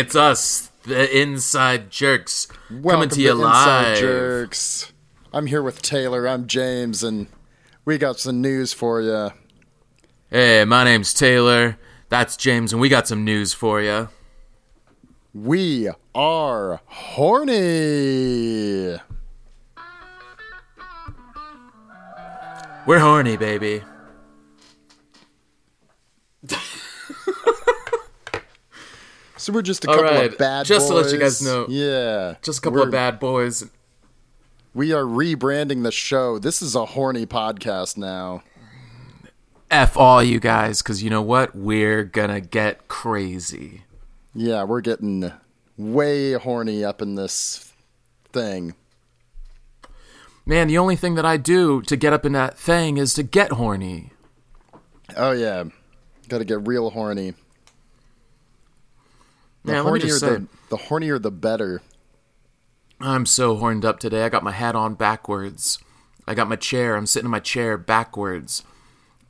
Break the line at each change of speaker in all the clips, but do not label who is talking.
It's us, the Inside Jerks, coming
Welcome
to you
Inside
live.
Jerks. I'm here with Taylor. I'm James, and we got some news for you.
Hey, my name's Taylor. That's James, and we got some news for you.
We are horny.
We're horny, baby.
So we're just a couple
right,
of bad boys.
just to let you guys know-
Yeah.
Just a couple of bad boys.
We are rebranding the show. This is a horny podcast now.
F all you guys, because you know what? We're gonna get crazy.
Yeah, we're getting way horny up in this thing.
Man, the only thing that I do to get up in that thing is to get horny.
Oh yeah. Gotta get real horny. The
let
hornier the the hornier the better.
I'm so horned up today. I got my hat on backwards. I got my chair. I'm sitting in my chair backwards.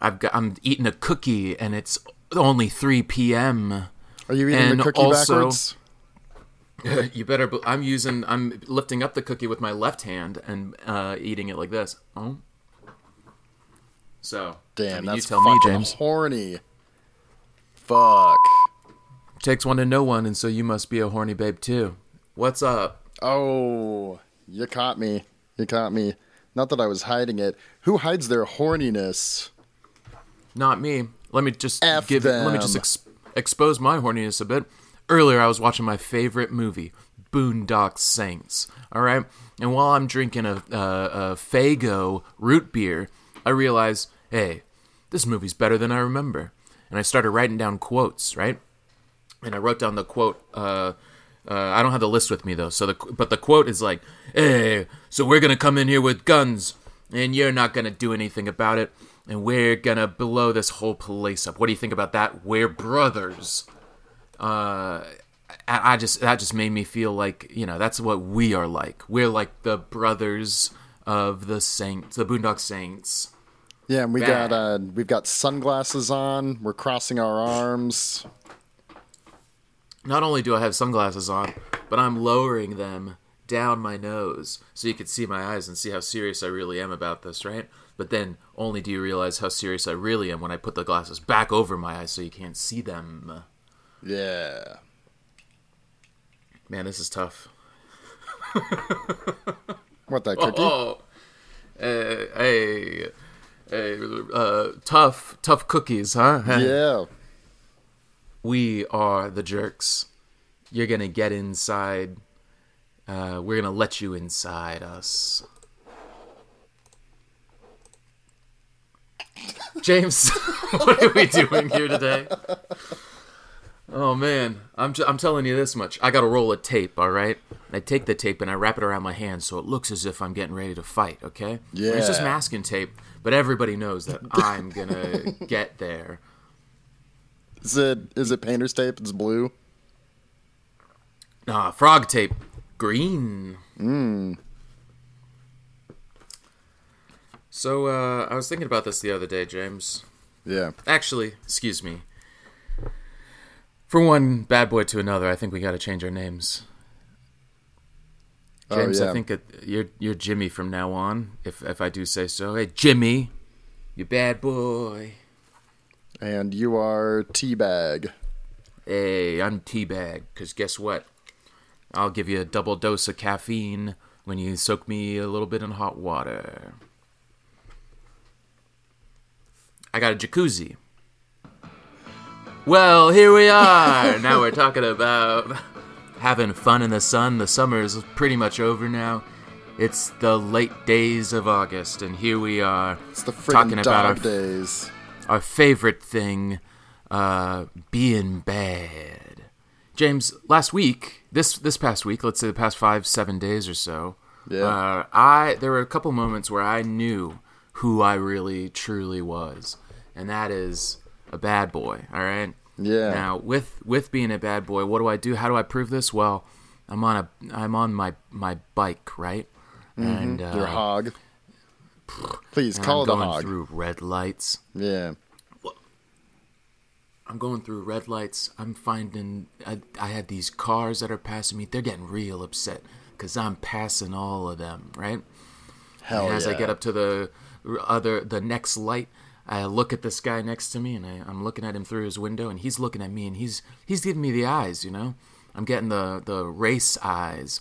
I've got. I'm eating a cookie, and it's only 3 p.m.
Are you eating
And
the cookie
also-
backwards?
you better. be- I'm using. I'm lifting up the cookie with my left hand and uh, eating it like this. Oh. So.
Damn,
I mean,
that's
you tell me, James.
horny. Fuck.
Takes one to know one, and so you must be a horny babe too. What's up?
Oh, you caught me. You caught me. Not that I was hiding it. Who hides their horniness?
Not me. Let me just
F
give. Let me just ex- expose my horniness a bit. Earlier, I was watching my favorite movie, Boondock Saints. All right, and while I'm drinking a, a, a Faygo root beer, I realize, hey, this movie's better than I remember. And I started writing down quotes. Right, and I wrote down the quote. Uh, uh, I don't have the list with me though. So the but the quote is like, "Hey, so we're gonna come in here with guns, and you're not gonna do anything about it, and we're gonna blow this whole place up. What do you think about that? We're brothers." Uh, I, I just that just made me feel like you know that's what we are like. We're like the brothers of the saints, the Boondock Saints.
Yeah, and we
Bad.
got uh we've got sunglasses on. We're crossing our arms.
Not only do I have sunglasses on, but I'm lowering them down my nose so you can see my eyes and see how serious I really am about this, right? But then only do you realize how serious I really am when I put the glasses back over my eyes so you can't see them.
Yeah.
Man, this is tough.
What that cookie?
Oh, hey, hey, hey, uh, tough, tough cookies, huh?
Yeah.
We are the jerks. You're gonna get inside. Uh, we're gonna let you inside us. James, what are we doing here today? Oh man, I'm I'm telling you this much. I got a roll of tape, all right. I take the tape and I wrap it around my hand so it looks as if I'm getting ready to fight. Okay? Yeah. It's just masking tape, but everybody knows that I'm gonna get there.
Is it is it painter's tape? It's blue.
Ah, frog tape, green.
Mm.
So uh, I was thinking about this the other day, James.
Yeah.
Actually, excuse me. From one bad boy to another, I think we got to change our names.
Oh,
James,
yeah.
I think it, you're you're Jimmy from now on, if if I do say so. Hey, Jimmy, you bad boy.
And you are teabag.
Hey, I'm Teabag, because guess what? I'll give you a double dose of caffeine when you soak me a little bit in hot water. I got a jacuzzi. Well, here we are. now we're talking about having fun in the sun. The summer is pretty much over now. It's the late days of August, and here we are
It's the
talking about our
days.
Our favorite thing, uh, being bad. James, last week, this this past week, let's say the past five seven days or so,
Yeah.
uh, I there were a couple moments where I knew who I really truly was, and that is a bad boy. All right.
Yeah.
Now, with with being a bad boy, what do I do? How do I prove this? Well, I'm on a I'm on my my bike, right? And uh,
Mm-hmm. Your hog. Please
and
call
I'm
a
going
hog.
through red lights.
Yeah.
I'm going through red lights. I'm finding I, I had these cars that are passing me. They're getting real upset because I'm passing all of them, right?
Hell
and as
yeah.
I get up to the other the next light, I look at this guy next to me, and I, I'm looking at him through his window, and he's looking at me, and he's he's giving me the eyes, you know. I'm getting the the race eyes,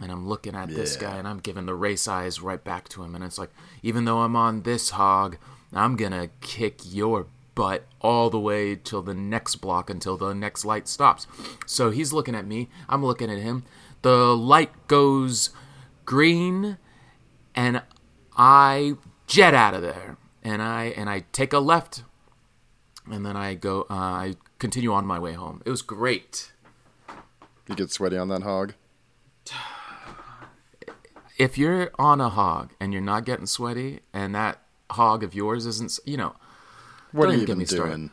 and I'm looking at this guy, and I'm giving the race eyes right back to him, and it's like, even though I'm on this hog, I'm gonna kick your butt all the way till the next block until the next light stops. So he's looking at me, I'm looking at him. The light goes green and I jet out of there, and I and I take a left, and then I go. Uh, I continue on my way home. It was great.
You get sweaty on that hog.
If you're on a hog and you're not getting sweaty, and that hog of yours isn't, you know,
What are you
even me started.
doing?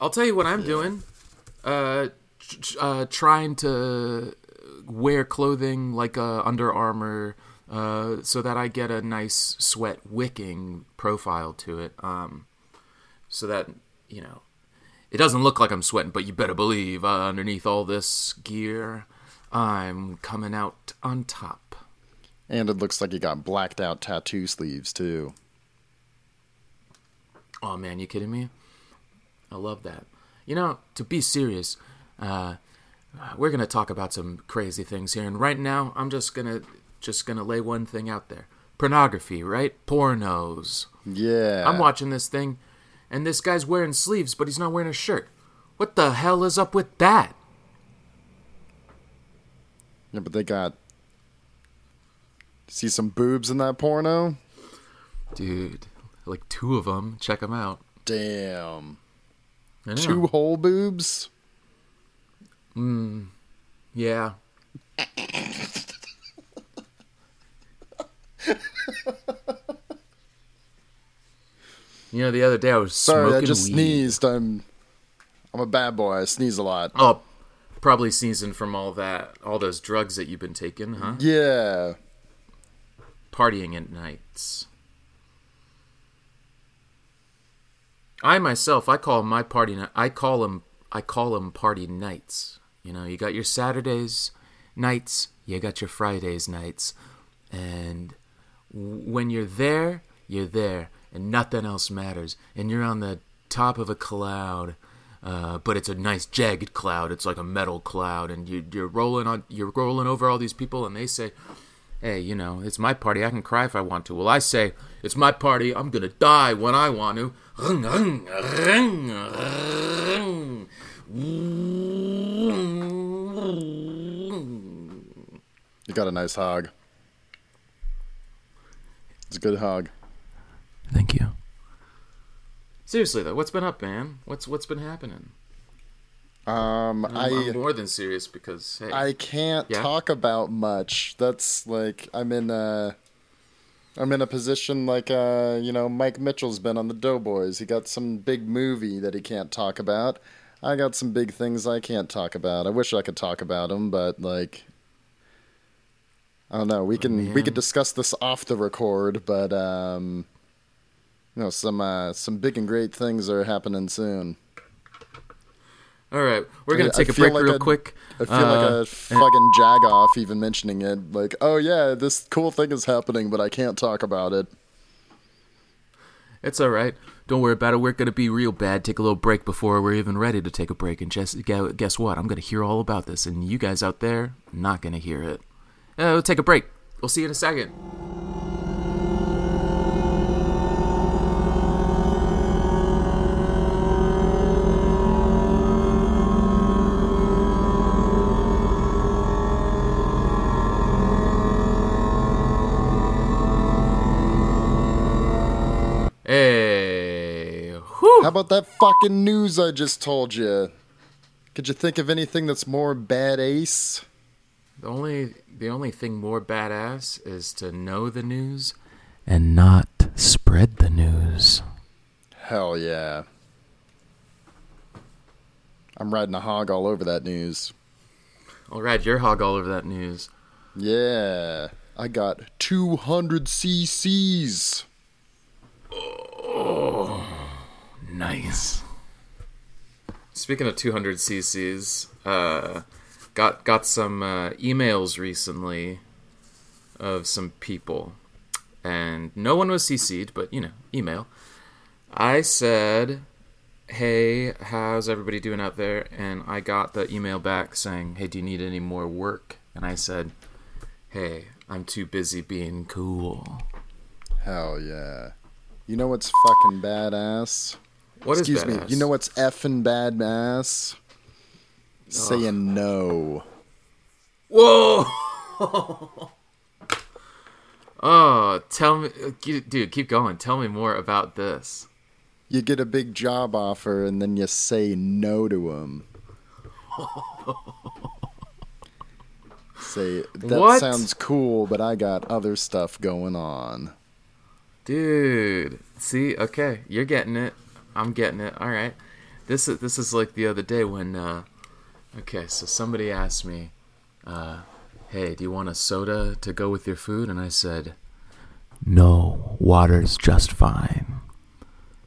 I'll tell you what I'm doing. Uh, tr- uh, trying to wear clothing like uh, Under Armour, uh, so that I get a nice sweat wicking profile to it. Um, so that you know, it doesn't look like I'm sweating, but you better believe uh, underneath all this gear, I'm coming out on top.
And it looks like he got blacked out tattoo sleeves too.
Oh man, you kidding me? I love that. You know, to be serious, uh, we're gonna talk about some crazy things here, and right now, I'm just gonna just gonna lay one thing out there: pornography, right? Pornos.
Yeah.
I'm watching this thing, and this guy's wearing sleeves, but he's not wearing a shirt. What the hell is up with that?
Yeah, but they got. See some boobs in that porno?
Dude, like two of them. Check them out.
Damn. Two whole boobs? Mm.
Yeah. you know, the other day I was
Sorry,
smoking
I just
weed.
sneezed. I'm I'm a bad boy. I sneeze a lot.
Oh, probably sneezing from all that, all those drugs that you've been taking, huh?
Yeah.
Partying at nights. I myself, I call my party. I call them. I call them party nights. You know, you got your Saturdays nights. You got your Fridays nights, and when you're there, you're there, and nothing else matters. And you're on the top of a cloud, uh, but it's a nice jagged cloud. It's like a metal cloud, and you, you're rolling on. You're rolling over all these people, and they say, hey, you know, it's my party. I can cry if I want to. Well, I say, it's my party. I'm going to die when I want to.
You got a nice hog. It's a good hog.
Thank you. Seriously though, what's been up, man? What's what's been happening?
Um,
I'm,
I
I'm more than serious because hey,
I can't
Yeah?
talk about much. That's like I'm in a I'm in a position like uh, you know, Mike Mitchell's been on the Doughboys. He got some big movie that he can't talk about. I got some big things I can't talk about. I wish I could talk about them, but like I don't know. We can we
man.
could discuss this off the record, but um you know, some uh some big and great things are happening soon.
All right, we're gonna
I- I
take a break
like
real
I'd-
quick.
I feel
Uh,
like a fucking jagoff even mentioning it. Like, oh yeah, this cool thing is happening, but I can't talk about it.
It's all right. Don't worry about it. We're gonna be real bad. Take a little break before we're even ready to take a break. And just guess what? I'm gonna hear all about this, and you guys out there not gonna hear it. Uh, we'll take a break. We'll see you in a second.
About that fucking news I just told you? Could you think of anything that's more bad ace?
The only the only thing more badass is to know the news and not spread the news.
Hell yeah. I'm riding a hog all over that news.
I'll ride your hog all over that news.
Yeah. I got 200 cc's.
Nice. Speaking of 200 cc's, uh, got got some uh, emails recently of some people, and no one was cc'd, but you know, email. I said, "Hey, how's everybody doing out there?" And I got the email back saying, "Hey, do you need any more work?" And I said, "Hey, I'm too busy being cool."
Hell yeah. You know what's fucking badass?
What is
Excuse me.
badass?
You know what's effing badass? Saying no.
Whoa! oh, tell me, uh, dude, keep going. Tell me more about this.
You get a big job offer and then you say no to him. say that
What?
sounds cool, but I got other stuff going on.
Dude, see, okay, you're getting it. I'm getting it. All right. This is this is like the other day when uh okay, so somebody asked me uh hey, do you want a soda to go with your food? And I said, "No, water's just fine."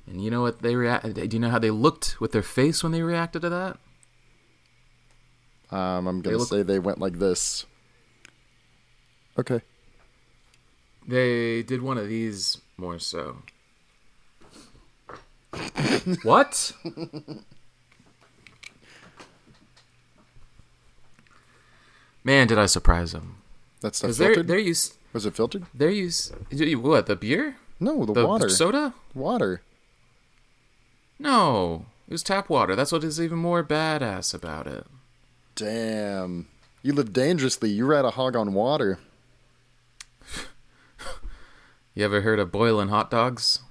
And you know what they react do you know how they looked with their face when they reacted to that?
Um, I'm gonna
look-
say they went like this. Okay.
They did one of these more so. What? Man, did I surprise him.
That's the
Because they're
filtered.
they're used
Was it filtered?
they're used what the beer
No, the,
the
water.
soda
water.
no it was tap water that's what is even more badass about it
Damn. You live dangerously. You ride a hog on water.
you ever heard of boiling hot dogs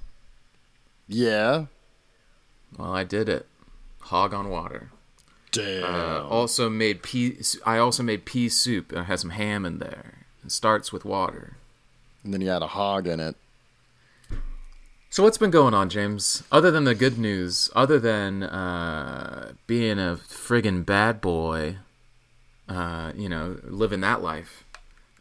Yeah.
well I did it hog on water
Damn.
Uh, also made pea. I also made pea soup and I had some ham in there. It starts with water.
and then you had a hog in it.
So what's been going on, James? Other than the good news, other than uh, being a friggin' bad boy, uh, you know, living that life.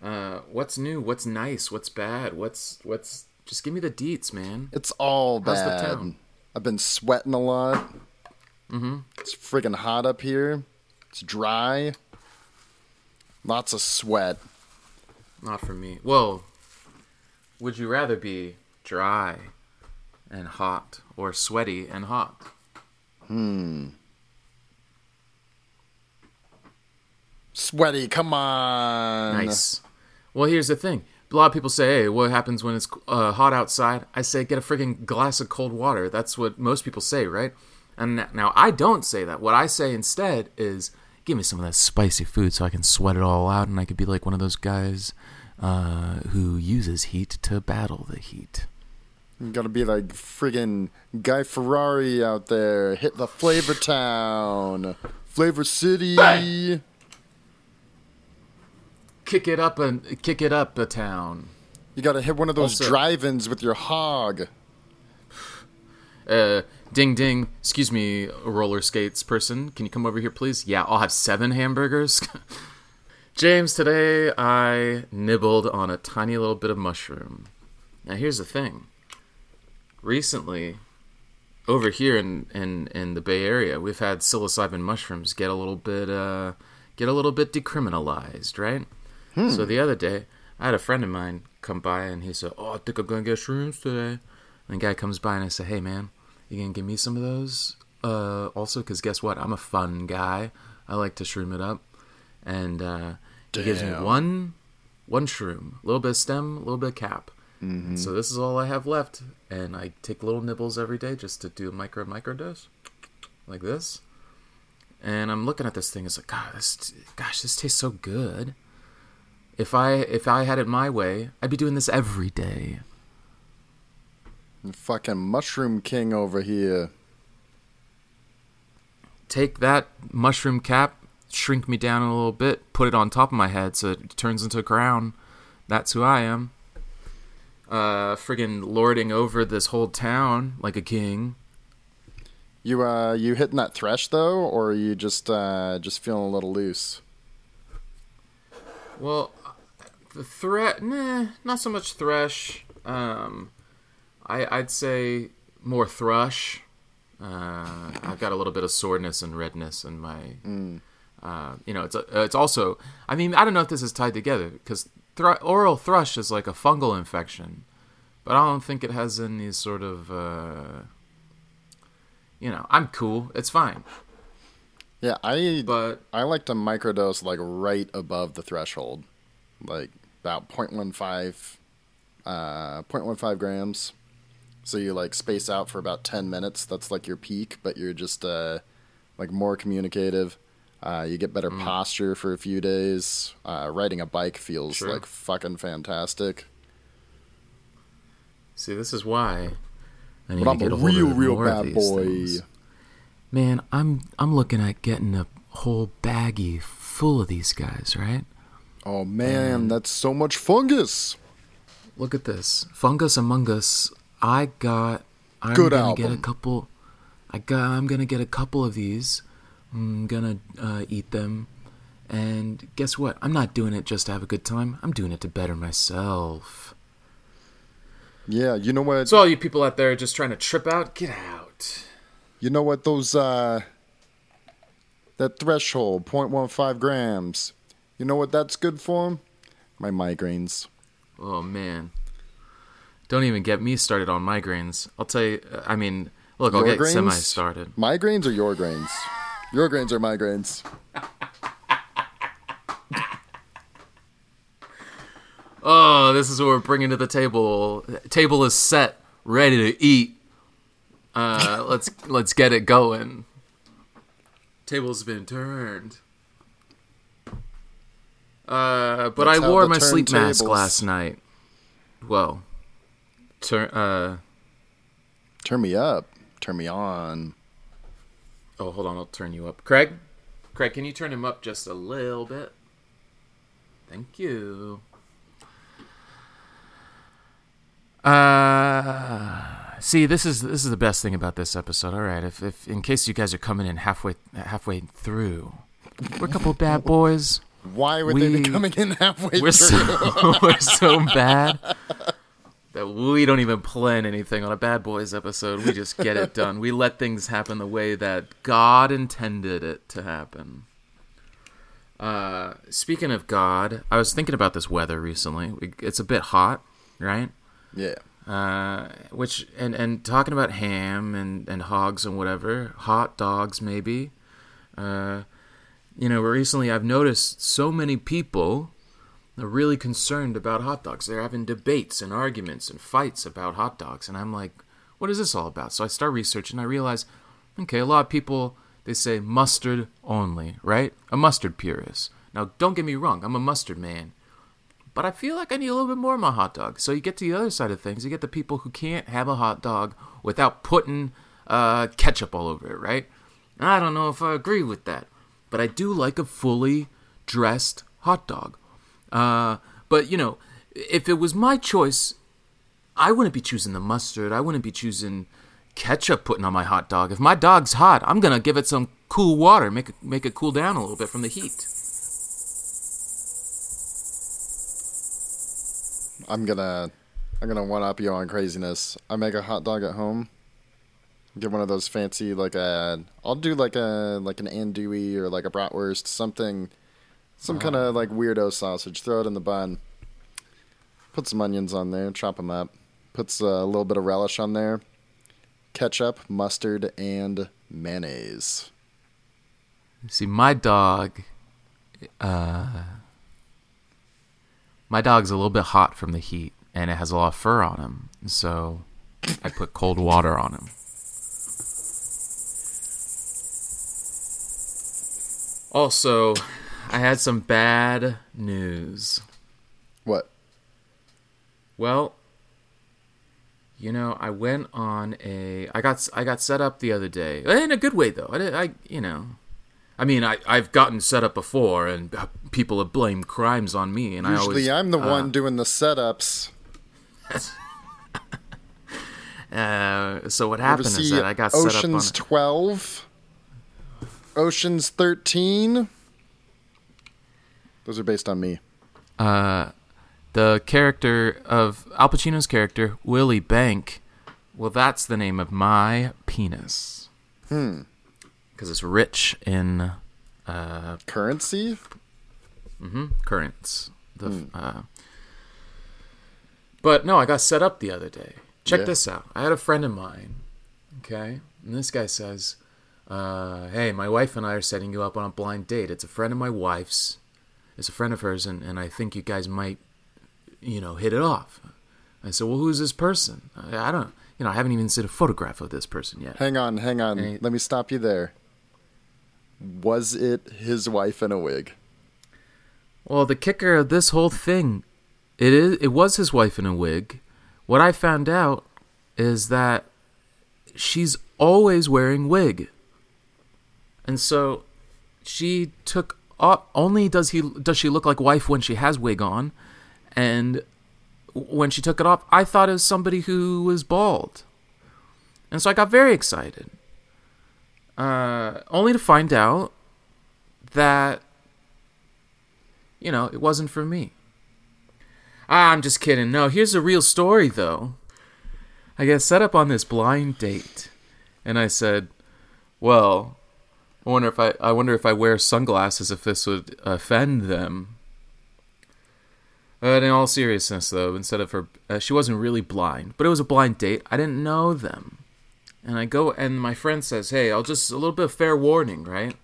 Uh, what's new? What's nice? What's bad? What's what's? Just give me the deets, man.
It's all
How's the
bad.
town?
I've been sweating a lot.
Mm-hmm.
It's friggin' hot up here. It's dry. Lots of sweat.
Not for me. Well, would you rather be dry and hot or sweaty and hot?
Hmm. Sweaty, come on.
Nice. Well, here's the thing. A lot of people say, "Hey, what happens when it's uh, hot outside?" I say, "Get a freaking glass of cold water." That's what most people say, right? And now I don't say that. What I say instead is, "Give me some of that spicy food so I can sweat it all out, and I could be like one of those guys uh, who uses heat to battle the heat."
You gotta be like friggin' Guy Fieri out there. Hit the Flavor Town. Flavor City.
Kick it up and kick it up a town.
You gotta hit one of those
Also-
drive-ins with your hog.
Uh, ding ding. Excuse me, roller skates person. Can you come over here, please? Yeah, I'll have seven hamburgers. James, today I nibbled on a tiny little bit of mushroom. Now, here's the thing. Recently, over here in, in, in the Bay Area, we've had psilocybin mushrooms get a little bit uh, get a little bit decriminalized, right? So the other day, I had a friend of mine come by and he said, "Oh, I think I'm gonna get shrooms today." And the guy comes by and I say, "Hey, man, you gonna give me some of those?" Uh, also, because guess what? I'm a fun guy. I like to shroom it up, and uh, he gives me one one shroom, a little bit of stem, a little bit of cap. And so this is all I have left, and I take little nibbles every day just to do a micro micro dose, like this. And I'm looking at this thing. It's like, God, this, gosh, this tastes so good. If I if I had it my way, I'd be doing this every day.
Fucking Mushroom King over here.
Take that mushroom cap, shrink me down a little bit, put it on top of my head so it turns into a crown. That's who I am. Uh, friggin' lording over this whole town like a king.
You uh, you hitting that thresh though, or are you just uh, just feeling a little loose?
Well, the threat, nah, not so much thresh. Um, I, I'd say more thrush. Uh, I've got a little bit of soreness and redness in my. Uh, you know, it's a, it's also. I mean, I don't know if this is tied together because thr- oral thrush is like a fungal infection, but I don't think it has any sort of. Uh, you know, I'm cool. It's fine.
Yeah, I
But
I like to microdose like right above the threshold, like about 0.15, uh, 0.15 grams. So you like space out for about 10 minutes. That's like your peak, but you're just uh, like more communicative. Uh, you get better
Mm.
posture for a few days. Uh, riding a bike feels
Sure.
like fucking fantastic.
see, this is why. I need
But I'm
to get
a real, real bad boy.
things. Man, I'm I'm looking at getting a whole baggie full of these guys, right?
Oh man, that's so much fungus.
Look at this. Fungus Among Us. I got I'm
Good
gonna get a couple I got I'm gonna get a couple of these. I'm gonna uh, eat them. And guess what? I'm not doing it just to have a good time. I'm doing it to better myself.
Yeah, you know what?
So all you people out there just trying to trip out, get out.
You know what those uh that threshold 0.15 grams. You know what that's good for? My migraines.
Oh man. Don't even get me started on migraines. I'll tell you I mean, look, I'll
Your
get
grains?
semi started.
Migraines or your grains? Your grains or migraines?
Oh, this is what we're bringing to the table. Table is set, ready to eat. Uh, let's let's get it going. Table's been turned. Uh, but
Let's
I wore my sleep mask last night. Well, turn. Uh,
Turn me up. Turn me on.
oh, hold on, I'll turn you up, Craig. Craig, can you turn him up just a little bit? Thank you. Uh, see, this is this is the best thing about this episode. All right, if, if in case you guys are coming in halfway halfway through, we're a couple of bad boys.
Why would they
We-
be coming in halfway
We're
through?
so we're so bad that we don't even plan anything on a Bad Boys episode. We just get it done. We let things happen the way that God intended it to happen. Uh, speaking of God, I was thinking about this weather recently. It's a bit hot, right?
yeah.
uh, which and and talking about ham and and hogs and whatever hot dogs maybe uh, you know recently i've noticed so many people are really concerned about hot dogs they're having debates and arguments and fights about hot dogs and i'm like what is this all about so i start researching and i realize okay a lot of people they say mustard only right a mustard purist now don't get me wrong i'm a mustard man but I feel like I need a little bit more of my hot dog. So you get to the other side of things. You get the people who can't have a hot dog without putting uh, ketchup all over it, right? I don't know if I agree with that, but I do like a fully dressed hot dog. Uh, but you know, if it was my choice, I wouldn't be choosing the mustard. I wouldn't be choosing ketchup putting on my hot dog. If my dog's hot, I'm gonna give it some cool water, make it make it cool down a little bit from the heat.
I'm gonna I'm gonna one up you on craziness. I make a hot dog at home. Get one of those fancy like a I'll do like a like an andouille or like a bratwurst, something some kind of like weirdo sausage. Throw it in the bun. Put some onions on there, chop them up. Puts a little bit of relish on there. Ketchup, mustard, and mayonnaise.
See, my dog, uh, my dog's a little bit hot from the heat, and it has a lot of fur on him. So I put cold water on him. Also, I had some bad news.
What?
Well, you know, I went on a I got I got set up the other day in a good way though. I, did- I you know, I mean I I've gotten set up before and uh, people have blamed crimes on me and I
Usually
always
I'm the
uh,
one doing the setups.
Uh, so what happened is that I got set up on
Ocean's 12? Ocean's 13? Those are based on me.
uh, the character of Al Pacino's character Willy Bank. Well, that's the name of my penis.
Hmm.
Because it's rich in uh,
Currency?
Mm-hmm. currents. The uh, but no, I got set up the other day. Check
Yeah.
this out. I had a friend of mine. Okay, and this guy says, uh, "Hey, my wife and I are setting you up on a blind date. It's a friend of my wife's. It's a friend of hers, and, and I think you guys might, you know, hit it off." I said, "Well, who's this person? I, I don't, you know, I haven't even seen a photograph of this person yet."
Hang on, hang on.
Hey.
Let me stop you there. Was it his wife in a wig?
Well, the kicker of this whole thing, it is it was his wife in a wig. What I found out is that she's always wearing wig. And so she took o- only does he does she look like wife when she has wig on and when she took it off I thought it was somebody who was bald. And so I got very excited. Uh, only to find out that you know, it wasn't for me. Ah, I'm just kidding. No, here's a real story, though. I get set up on this blind date, and I said, "Well, I wonder if I, I wonder if I wear sunglasses if this would offend them." But in all seriousness, though, instead of her, uh, she wasn't really blind, but it was a blind date. I didn't know them, and I go, and my friend says, "Hey, I'll just a little bit of fair warning, right?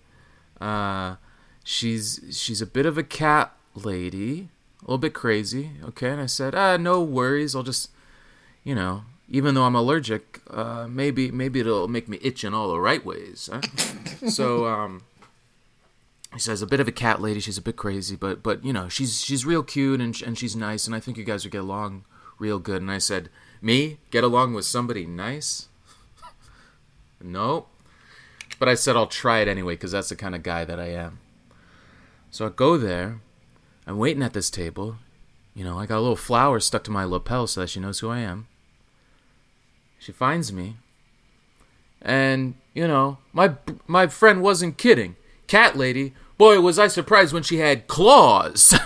Uh, she's she's a bit of a cat lady, a little bit crazy, okay?" And I said, "Ah, no worries. I'll just, you know." Even though I'm allergic, uh, maybe maybe it'll make me itch in all the right ways. Huh? so um, he says a bit of a cat lady. She's a bit crazy, but but you know she's she's real cute and and she's nice, and I think you guys would get along real good. And I said, me get along with somebody nice? no, but I said I'll try it anyway because that's the kind of guy that I am. So I go there. I'm waiting at this table. You know, I got a little flower stuck to my lapel so that she knows who I am. She finds me. And, you know, my my friend wasn't kidding. Cat lady, boy, was I surprised when she had claws.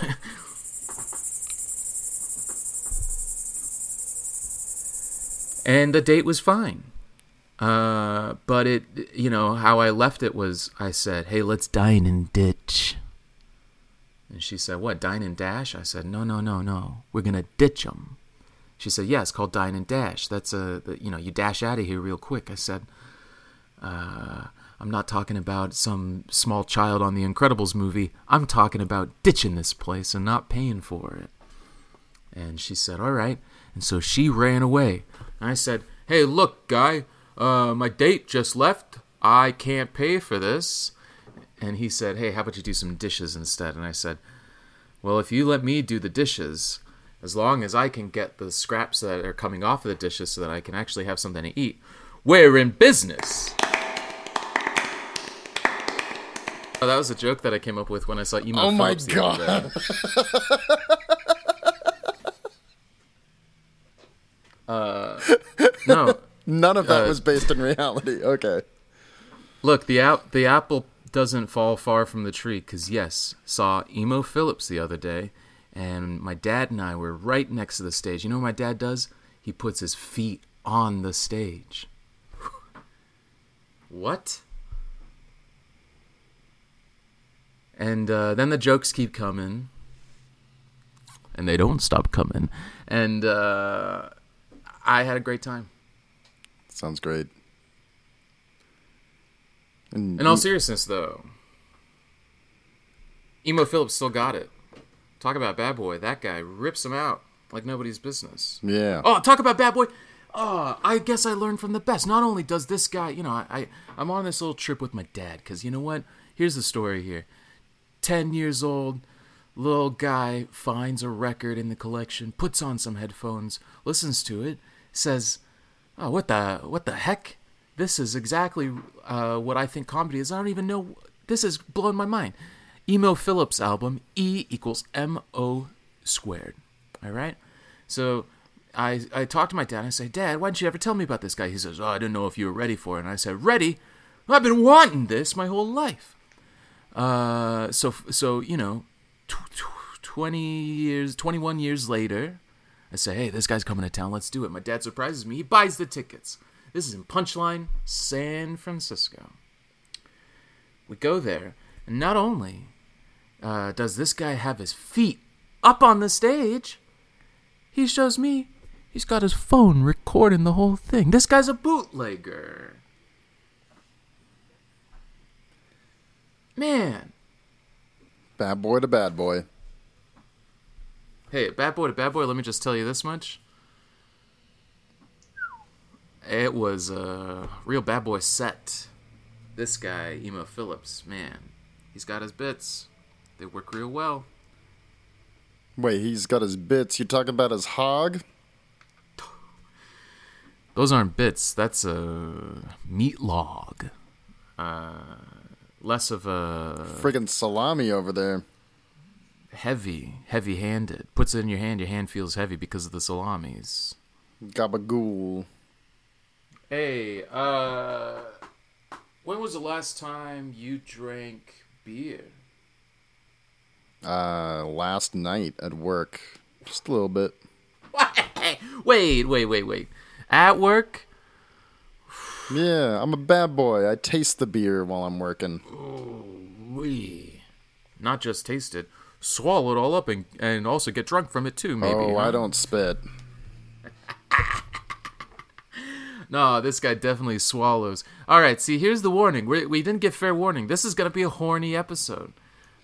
and the date was fine. Uh, but it, you know, how I left it was I said, hey, let's dine and ditch. And she said, what, dine and dash? I said, no, no, no, no. We're to ditch. She said, yeah, it's called dine and dash. That's a, you know, you dash out of here real quick. I said, uh, I'm not talking about some small child on the Incredibles movie. I'm talking about ditching this place and not paying for it. And she said, all right. And so she ran away. And I said, hey, look, guy, uh, my date just left. I can't pay for this. And he said, hey, how about you do some dishes instead? And I said, well, if you let me do the dishes, as long as I can get the scraps that are coming off of the dishes so that I can actually have something to eat, we're in business. Oh, that was a joke that I came up with when I saw emo.
Oh my
Philips other day. uh, no,
None of that
Uh,
was based in reality. Okay.
Look, the app the apple doesn't fall far from the tree because yes, saw Emo Philips the other day, and my dad and I were right next to the stage. You know what my dad does? He puts his feet on the stage. what? And uh, then the jokes keep coming, and they don't stop coming. And uh, I had a great time.
Sounds great. And
In all seriousness, though, Emo Philips still got it. Talk about Bad Boy. That guy rips him out like nobody's business.
yeah.
Oh, talk about Bad Boy. Oh, I guess I learned from the best. Not only does this guy, you know, I, I I'm on this little trip with my dad because you know what? Here's the story here. Ten years old, little guy finds a record in the collection, puts on some headphones, listens to it, says, "Oh, what the what the heck? This is exactly uh, what I think comedy is. I don't even know. This is blowing my mind." Emo Philips album E equals M O squared. All right. So I I talked to my dad. and I say, Dad, why didn't you ever tell me about this guy? He says, Oh, I didn't know if you were ready for it. And I said, Ready? I've been wanting this my whole life. Uh, so so you know, tw- tw- twenty years, twenty one years later, I say, Hey, this guy's coming to town. Let's do it. My dad surprises me. He buys the tickets. This is in Punchline, San Francisco. We go there, and not only uh, does this guy have his feet up on the stage, he shows me he's got his phone recording the whole thing. This guy's a bootlegger. Man.
Bad boy to bad boy.
Hey, bad boy to bad boy, let me just tell you this much. It was a real bad boy set. This guy, Emo Philips, man, he's got his bits. They work real well.
Wait, he's got his bits. You talking about his hog?
Those aren't bits. That's a meat log. Uh, less of a
Friggin' salami over there.
heavy, heavy-handed. Puts it in your hand. Your hand feels heavy because of the salamis.
Gabagool.
Hey, uh, when was the last time you drank beer?
Uh, last night at work. Just a little bit.
wait, wait, wait, wait. At work?
Yeah, I'm a bad boy. I taste the beer while I'm working.
Wee. Not just taste it, swallow it all up and, and also get drunk from it too, maybe.
oh,
huh?
I don't spit.
No, this guy definitely swallows. All right, see, here's the warning. We, we didn't get fair warning. This is going to be a horny episode.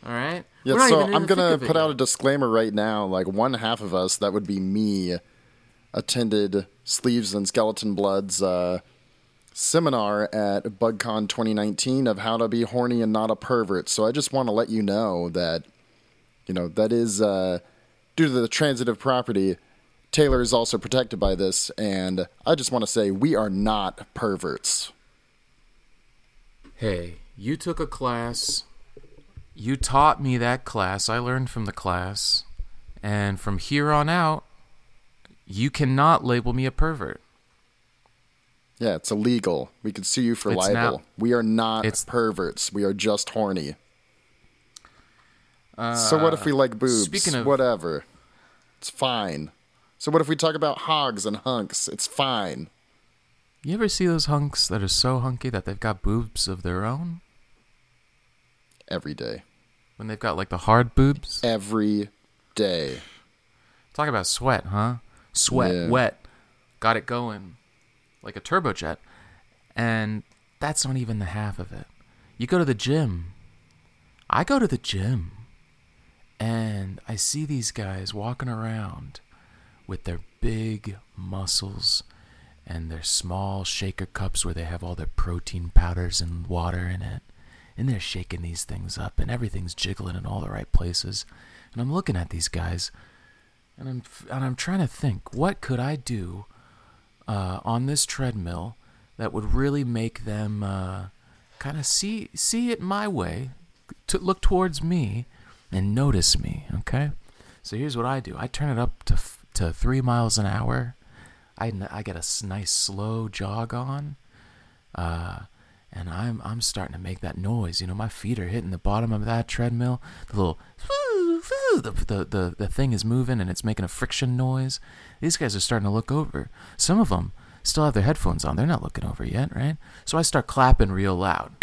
All right?
Yeah, so I'm gonna put out a disclaimer right now. Like one half of us, that would be me, attended Sleeves and Skeleton Blood's uh, seminar at BugCon 2019 of how to be horny and not a pervert. So I just want to let you know that, you know, that is uh, due to the transitive property. Taylor is also protected by this, and I just want to say we are not perverts.
Hey, you took a class. You taught me that class. I learned from the class. And from here on out, you cannot label me a pervert.
Yeah, it's illegal. We could sue you for
It's
libel.
now-
we are not
It's-
perverts. We are just horny. so what if we like boobs?
Uh, speaking of-
whatever, it's fine. So what if we talk about hogs and hunks? It's fine.
You ever see those hunks that are so hunky that they've got boobs of their own?
Every day,
When they've got like the hard boobs?
every day.
Talk about sweat, huh? Sweat,
Yeah.
wet. Got it going like a turbojet. And that's not even the half of it. You go to the gym. I go to the gym. And I see these guys walking around with their big muscles and their small shaker cups where they have all their protein powders and water in it. And they're shaking these things up and everything's jiggling in all the right places. And I'm looking at these guys and I'm and I'm trying to think what could I do uh, on this treadmill that would really make them uh, kind of see see it my way, to look towards me and notice me. Okay, so here's what I do: I turn it up to f- to three miles an hour. I, I get a nice slow jog on. Uh, and I'm I'm starting to make that noise. You know, my feet are hitting the bottom of that treadmill. The little the, the the the thing is moving and it's making a friction noise. These guys are starting to look over. Some of them still have their headphones on. They're not looking over yet, right? So I start clapping real loud.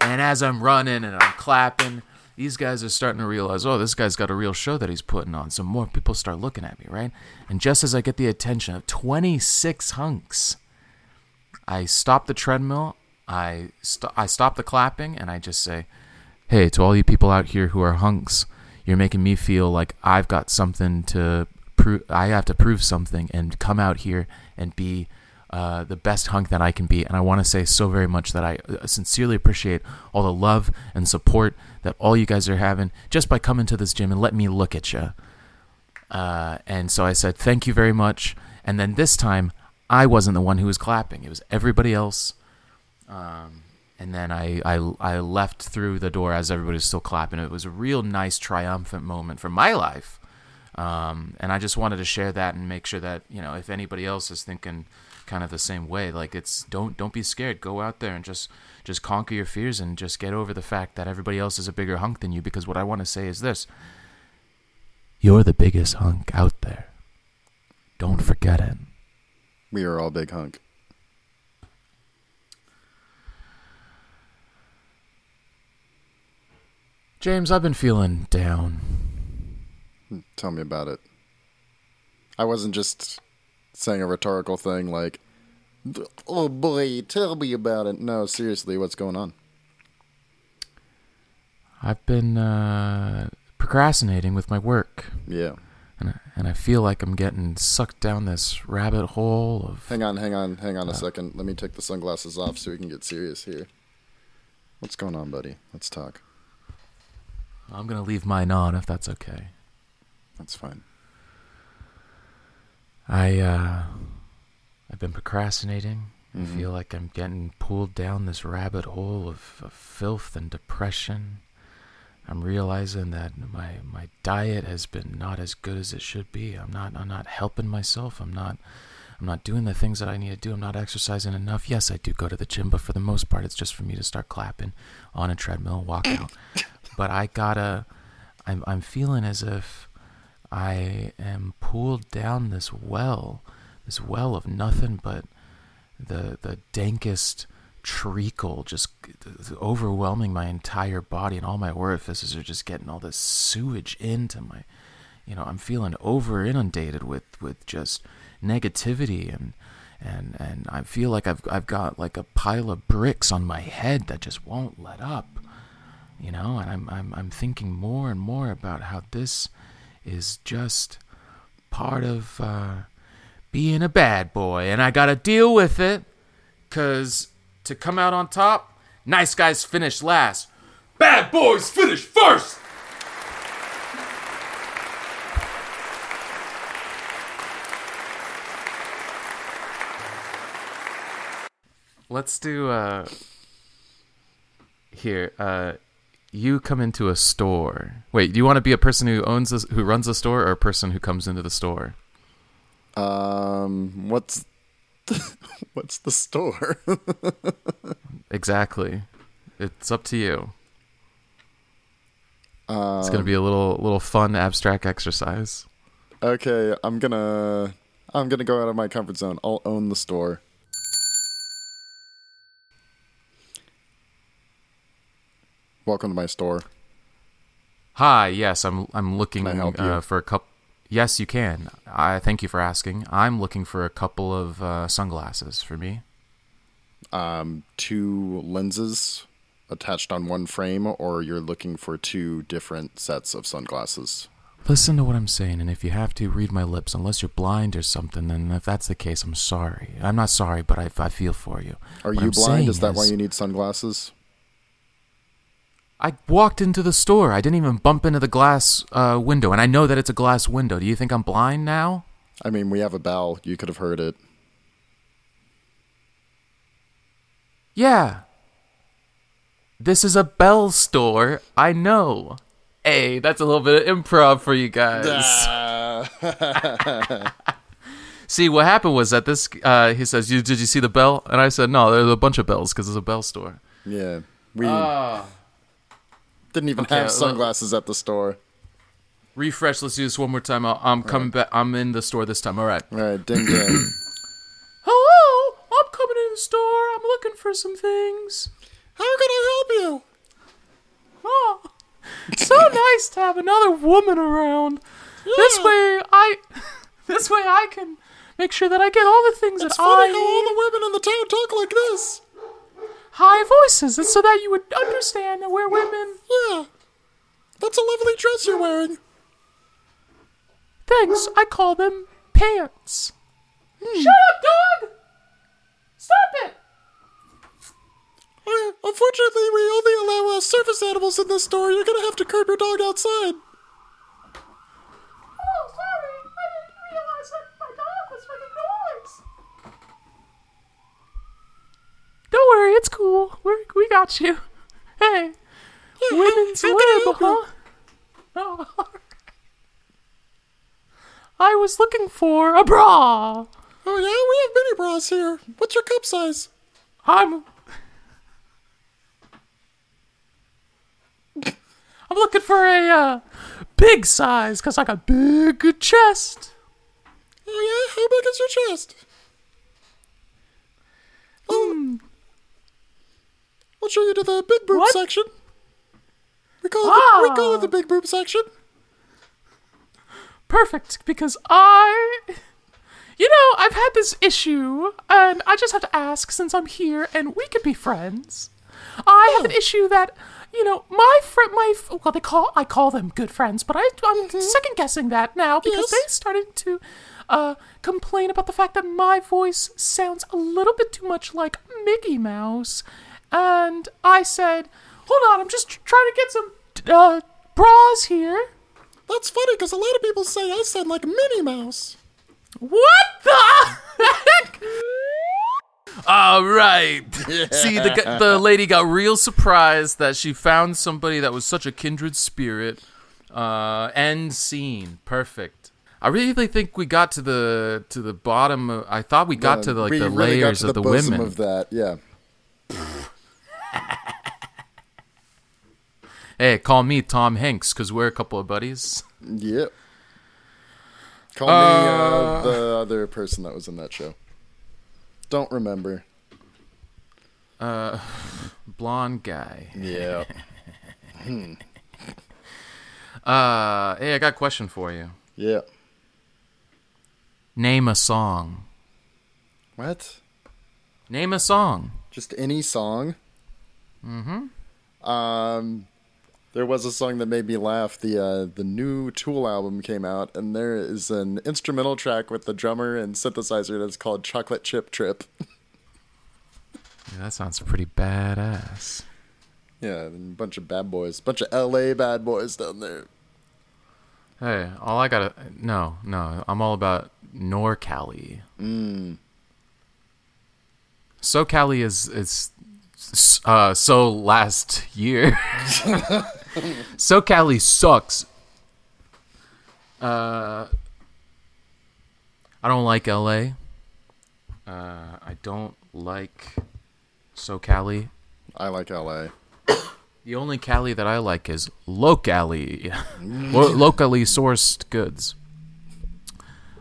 And as I'm running and I'm clapping, these guys are starting to realize, oh, this guy's got a real show that he's putting on. So more people start looking at me, right? And just as I get the attention of 26 hunks, I stop the treadmill. I st- I stop the clapping and I just say, "Hey, to all you people out here who are hunks, you're making me feel like I've got something to prove. I have to prove something and come out here and be uh, the best hunk that I can be. And I want to say so very much that I uh, sincerely appreciate all the love and support that all you guys are having just by coming to this gym and let me look at you. Uh, and so I said, thank you very much. And then this time, I wasn't the one who was clapping. It was everybody else. Um, and then I, I, I left through the door as everybody was still clapping. It was a real nice, triumphant moment for my life. Um, and I just wanted to share that and make sure that, you know, if anybody else is thinking kind of the same way, like it's don't don't be scared. Go out there and just just conquer your fears and just get over the fact that everybody else is a bigger hunk than you because what I want to say is this. You're the biggest hunk out there. Don't forget it.
We are all big hunk.
James, I've been feeling down.
Tell me about it. I wasn't just saying a rhetorical thing like, "Oh boy, tell me about it." No, seriously, what's going on?
I've been uh, procrastinating with my work,
Yeah.
and I, and I feel like I'm getting sucked down this rabbit hole of.
Hang on, hang on, hang on a second. Let me take the sunglasses off so we can get serious here. What's going on, buddy? Let's talk.
I'm gonna leave mine on if that's okay.
That's fine.
I uh, I've been procrastinating.
Mhm.
I feel like I'm getting pulled down this rabbit hole of, of filth and depression. I'm realizing that my my diet has been not as good as it should be. I'm not I'm not helping myself. I'm not I'm not doing the things that I need to do. I'm not exercising enough. Yes, I do go to the gym, but for the most part, it's just for me to start clapping on a treadmill and walk out. but I gotta. I'm I'm feeling as if I am pulled down this well, this well of nothing but the the dankest treacle just overwhelming my entire body and all my orifices are just getting all this sewage into my you know i'm feeling over inundated with with just negativity and and and i feel like i've i've got like a pile of bricks on my head that just won't let up you know and i'm i'm i'm thinking more and more about how this is just part of uh being a bad boy and i got to deal with it cuz to come out on top nice guys finish last. Bad boys finish first! Let's do uh here uh you come into a store wait do you want to be a person who owns a, who runs a store or a person who comes into the store
Um, what's what's the store?
exactly it's up to you
um,
it's gonna be a little little fun abstract exercise
okay. I'm gonna I'm gonna go out of my comfort zone. I'll own the store. Welcome to my store.
hi yes i'm i'm looking
Can I help you?
uh, for a couple yes you can i thank you for asking i'm looking for a couple of uh, sunglasses for me
Um, two lenses attached on one frame, or you're looking for two different sets of sunglasses.
Listen to what I'm saying, and if you have to, read my lips. Unless you're blind or something, then if that's the case, I'm sorry. I'm not sorry, but I, I feel for you.
Are
What
you
I'm
blind? Is that why you need sunglasses?
I walked into the store. I didn't even bump into the glass uh, window, and I know that it's a glass window. Do you think I'm blind now?
I mean, we have a bell. You could have heard it.
Yeah. This is a Bell store. I know. Hey, that's a little bit of improv for you guys. See, what happened was that this, uh, he says, you, Did you see the bell? And I said, No, there's a bunch of bells because it's a Bell store.
yeah, we
Ah.
Didn't even
okay,
have sunglasses at the store.
Refresh. Let's do this one more time. I'll, I'm coming back. I'm in the store this time. All right.
All right, ding ding.
Hello. I'm coming in the store. I'm looking for some things.
How can I help you?
Oh, so nice to have another woman around. This way, I, this way I can make sure that I get all the things
It's
that
funny
I
how all the women in the town talk like this.
High voices, and so that you would understand that we're women.
Yeah, that's a lovely dress you're wearing.
Thanks. I call them pants. Shut up, dog! Stop it!
Unfortunately, we only allow uh, surface animals in this store. You're gonna have to curb your dog outside.
Oh, sorry. I didn't realize that my dog was making noise. Don't worry, it's cool. We're, we got you. Hey, women's
how I
lib, huh? Oh. I was looking for a bra.
Oh yeah, we have mini bras here. What's your cup size?
I'm. I'm looking for a uh, big size because I got big chest.
Oh yeah, how big is your chest? Oh,
Hmm.
I'll show you to the big boob
What?
section. We call
Ah.
we call it the big boob section.
Perfect, because I. You know, I've had this issue, and I just have to ask since I'm here and we could be friends. I have an issue that, you know, my friend, my well, they call I call them good friends, but I, I'm second guessing that now because
Yes.
they started to uh, complain about the fact that my voice sounds a little bit too much like Mickey Mouse, and I said, "Hold on, I'm just tr- trying to get some uh, bras here."
That's funny because a lot of people say I sound like Minnie Mouse.
What the heck? All right. See, the the lady got real surprised that she found somebody that was such a kindred spirit. Uh, end scene. Perfect. I really think we got to the to the bottom. Of, I thought we got
Uh,
to the, like
we
the
really got
layers
to
of the,
bosom
women.
of that. Yeah.
Hey, call me Tom Hanks because we're a couple of buddies.
Yep. Call me uh, the other person that was in that show. Don't remember.
Uh, blonde guy.
Yeah.
Uh, hey, I got a question for you.
yeah.
Name a song.
What?
Name a song.
Just any song? Mm-hmm. Um, there was a song that made me laugh. The uh, the new Tool album came out, and there is an instrumental track with the drummer and synthesizer that's called "Chocolate Chip Trip."
Yeah, that sounds pretty badass.
yeah, a bunch of bad boys, a bunch of L.A. bad boys down there.
Hey, all I gotta no, no, I'm all about NorCali. Mm. SoCali is is uh so last year. SoCali sucks. Uh, I don't like LA. Uh, I don't like SoCali.
I like L.A.
The only Cali that I like is locally, Lo- locally sourced goods.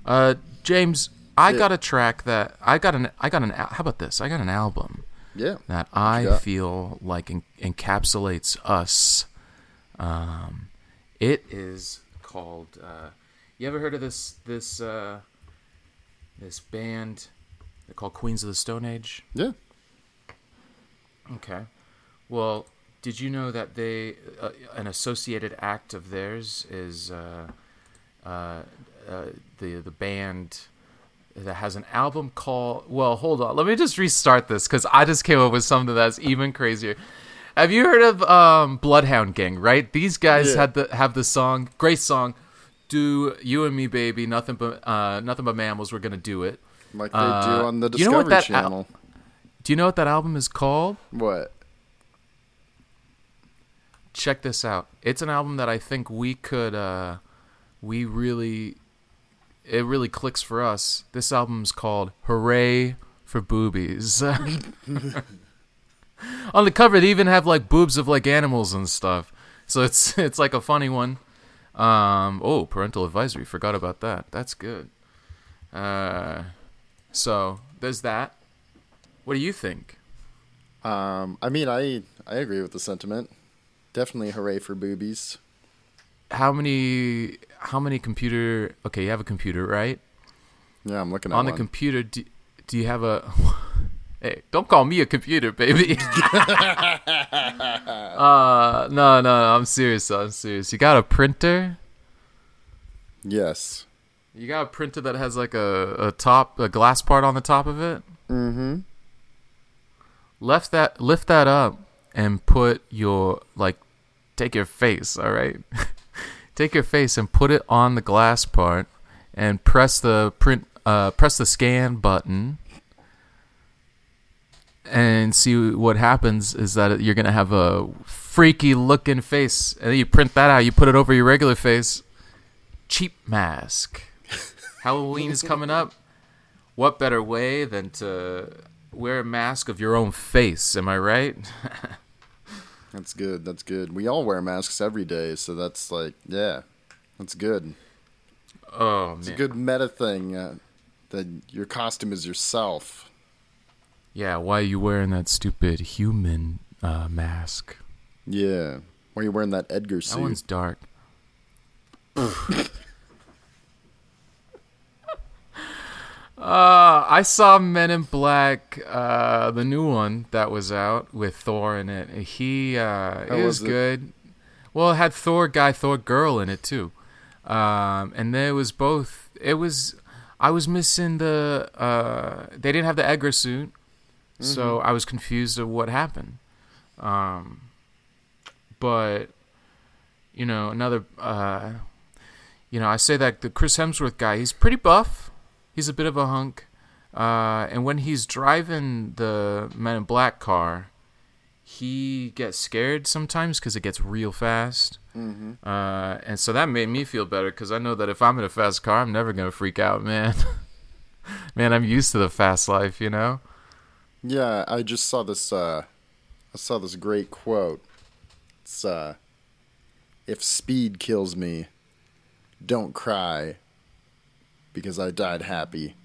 Uh, James, I
Yeah.
got a track that I got an I got an how about this? I got an album
Yeah.
that I feel like en- encapsulates us. Um, it is called. Uh, you ever heard of this this uh, this band? They're called Queens of the Stone Age.
Yeah.
Okay. Well, did you know that they uh, an associated act of theirs is uh, uh, uh, the the band that has an album called Well, hold on. Let me just restart this cuz I just came up with something that's even crazier. Have you heard of um, Bloodhound Gang, right? These guys
Yeah.
had the have the song, great song, "Do You and Me Baby, Nothing But uh, Nothing But Mammals, We're to Do It."
Like they
Uh,
do on the
you
Discovery
know what that al-
Channel.
Do you know what that album is called?
what?
check this out. It's an album that I think we could uh we really it really clicks for us. This album's called Hooray for Boobies. On the cover they even have like boobs of like animals and stuff. So it's it's like a funny one. Um oh, parental advisory, forgot about that. That's good. Uh so there's that. What do you think?
Um, I mean, I I agree with the sentiment. Definitely hooray for boobies.
How many how many computer okay, you have a computer, right?
Yeah, I'm looking at
on the computer do, do you have a hey don't call me a computer baby. Uh no no i'm serious i'm serious. You got a printer?
Yes.
you got a printer that has like a, a top a glass part on the top of it?
Mm-hmm.
left that lift that up and put your like take your face all right? Take your face and put it on the glass part and press the print uh press the scan button and see what happens is that you're gonna have a freaky looking face and then you print that out you put it over your regular face cheap mask halloween is coming up what better way than to wear a mask of your own face am i right
That's good. That's good. We all wear masks every day, so that's like, yeah, that's good.
oh
It's a good meta thing. Uh, that your costume is yourself.
Yeah why are you wearing that stupid human uh, mask
Yeah. Why are you wearing that Edgar suit?
That one's dark. uh, I saw Men in Black, uh, the new one that was out with Thor in it. He uh,
How
it was
was it?
good. Well, it had Thor guy, Thor girl in it too, um, and there was both. It was. I was missing the. Uh, they didn't have the Edgar suit, so I was confused of what happened. Um, but you know, another. Uh, you know, I say that the Chris Hemsworth guy, he's pretty buff. He's a bit of a hunk. Uh, and when he's driving the Men in Black car, he gets scared sometimes because it gets real fast.
hmm
Uh, and so that made me feel better because I know that if I'm in a fast car, I'm never gonna freak out, man. man, I'm used to the fast life, you know.
Yeah, I just saw this. Uh, I saw this great quote. It's uh, "If speed kills me, don't cry, because I died happy."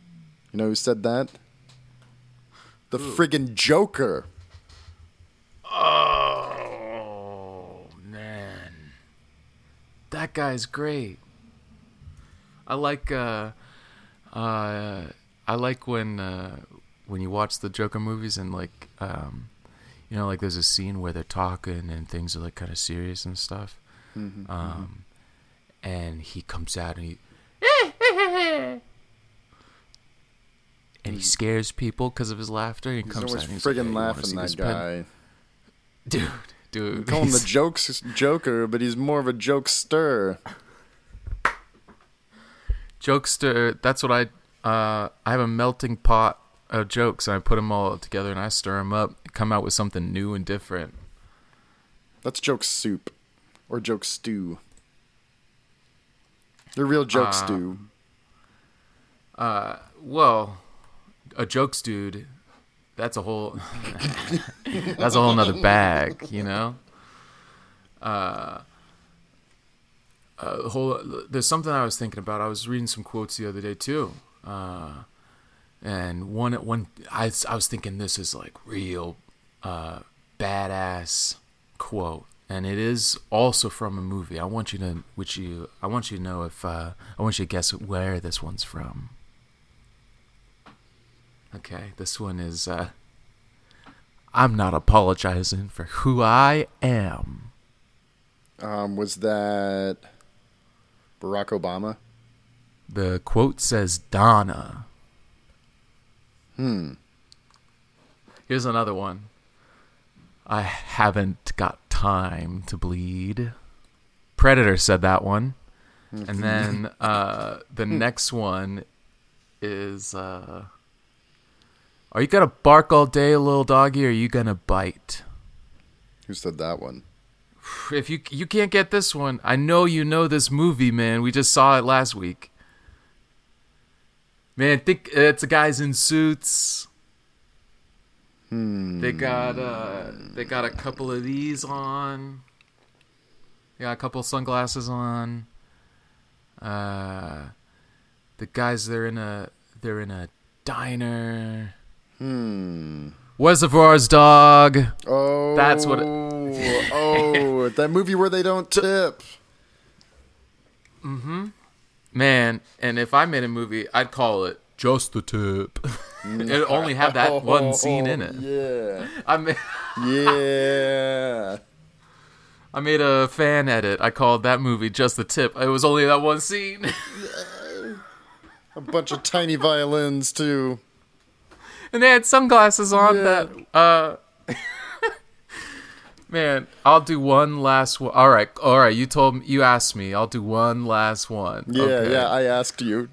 You know who said that? The friggin' Joker.
Oh man, that guy's great. I like uh, uh, I like when uh, when you watch the Joker movies and like um, you know like there's a scene where they're talking and things are like kind of serious and stuff.
Mhm,
Um, and he comes out and he and he scares people because of his laughter. He
He's
comes
always
out and he's like,
friggin'
"Hey,
laughing. That
this pen?"
guy.
dude, dude.
Call him the jokes Joker, but he's more of a jokester.
jokester. That's what I. Uh, I have a melting pot of jokes, and I put them all together, and I stir them up, come out with something new and different.
That's joke soup, or joke stew. The real joke
Uh,
stew.
Uh, well, a jokes dude. That's a whole. that's a whole nother bag, you know. Uh, a whole. There's something I was thinking about. I was reading some quotes the other day too. Uh, and one one I, I was thinking this is like real uh, badass quote. And it is also from a movie. I want you to which you i want you to know if uh, i want you to guess where this one's from. Okay this one is uh, i'm not apologizing for who i am.
Um, was that Barack Obama?
the quote says donna
Hmm.
Here's another one. I haven't got time to bleed. Predator said that one. And then uh, the next one is uh, Are you going to bark all day, little doggy, or are you going to bite?
Who said that one?
If you you can't get this one, I know you know this movie, man. We just saw it last week. Man, think it's the guys in suits.
Hmm.
They got uh they got a couple of these on. They got a couple of sunglasses on. Uh the guys they're in a they're in a diner.
Hmm.
Reservoir's dog.
Oh.
That's what
oh, that movie where they don't tip.
Man, and if I made a movie, I'd call it Just the Tip. it only had that one scene in it.
Yeah.
I made,
Yeah.
I made a fan edit. I called that movie Just the Tip. It was only that one scene.
A bunch of tiny violins too.
and they had sunglasses on
Yeah.
that uh Man, I'll do one last one. All right, all right. You told me, you asked me. I'll do one last one.
Yeah,
Okay.
yeah. I asked you.